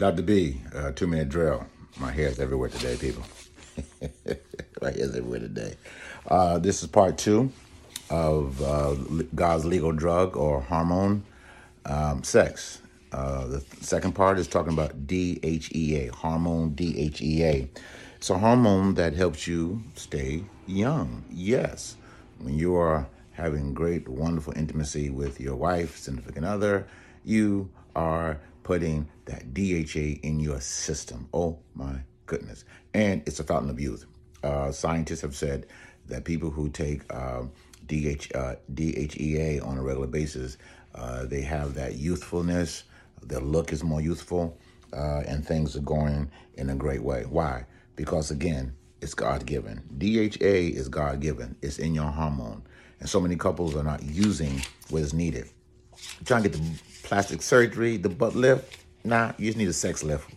Dr. B, uh, two minute drill. My hair's everywhere today, people. My hair's everywhere today. Uh, this is part two of uh, God's legal drug or hormone um, sex. Uh, the second part is talking about DHEA, hormone DHEA. It's a hormone that helps you stay young. Yes, when you are having great, wonderful intimacy with your wife, significant other, you are putting that DHA in your system. Oh my goodness. And it's a fountain of youth. Uh, scientists have said that people who take uh, DH, uh, DHEA on a regular basis, uh, they have that youthfulness, their look is more youthful, uh, and things are going in a great way. Why? Because again, it's God given. DHA is God given, it's in your hormone. And so many couples are not using what is needed. Trying to get the plastic surgery, the butt lift. Nah, you just need a sex lift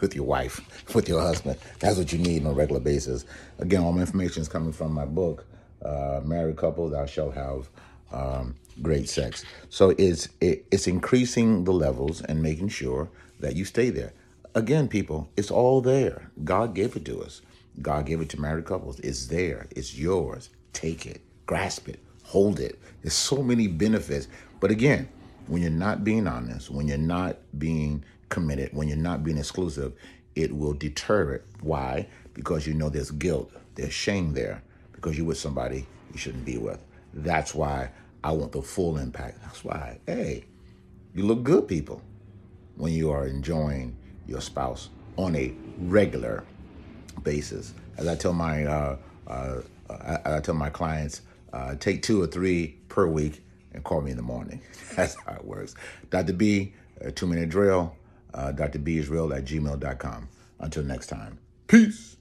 with your wife, with your husband. That's what you need on a regular basis. Again, all my information is coming from my book, uh, Married Couple Thou Shalt Have um, Great Sex. So it's, it, it's increasing the levels and making sure that you stay there. Again, people, it's all there. God gave it to us. God gave it to married couples. It's there. It's yours. Take it. Grasp it. Hold it. There's so many benefits. But again, when you're not being honest, when you're not being committed, when you're not being exclusive, it will deter it. Why? Because you know there's guilt, there's shame there, because you're with somebody you shouldn't be with. That's why I want the full impact. That's why, hey, you look good, people, when you are enjoying your spouse on a regular basis. As I tell my uh, uh, I, I, tell my clients, uh, take two or three per week and call me in the morning. That's how it works. Dr. B, two minute drill. Uh, Dr. B is at gmail.com. Until next time, peace.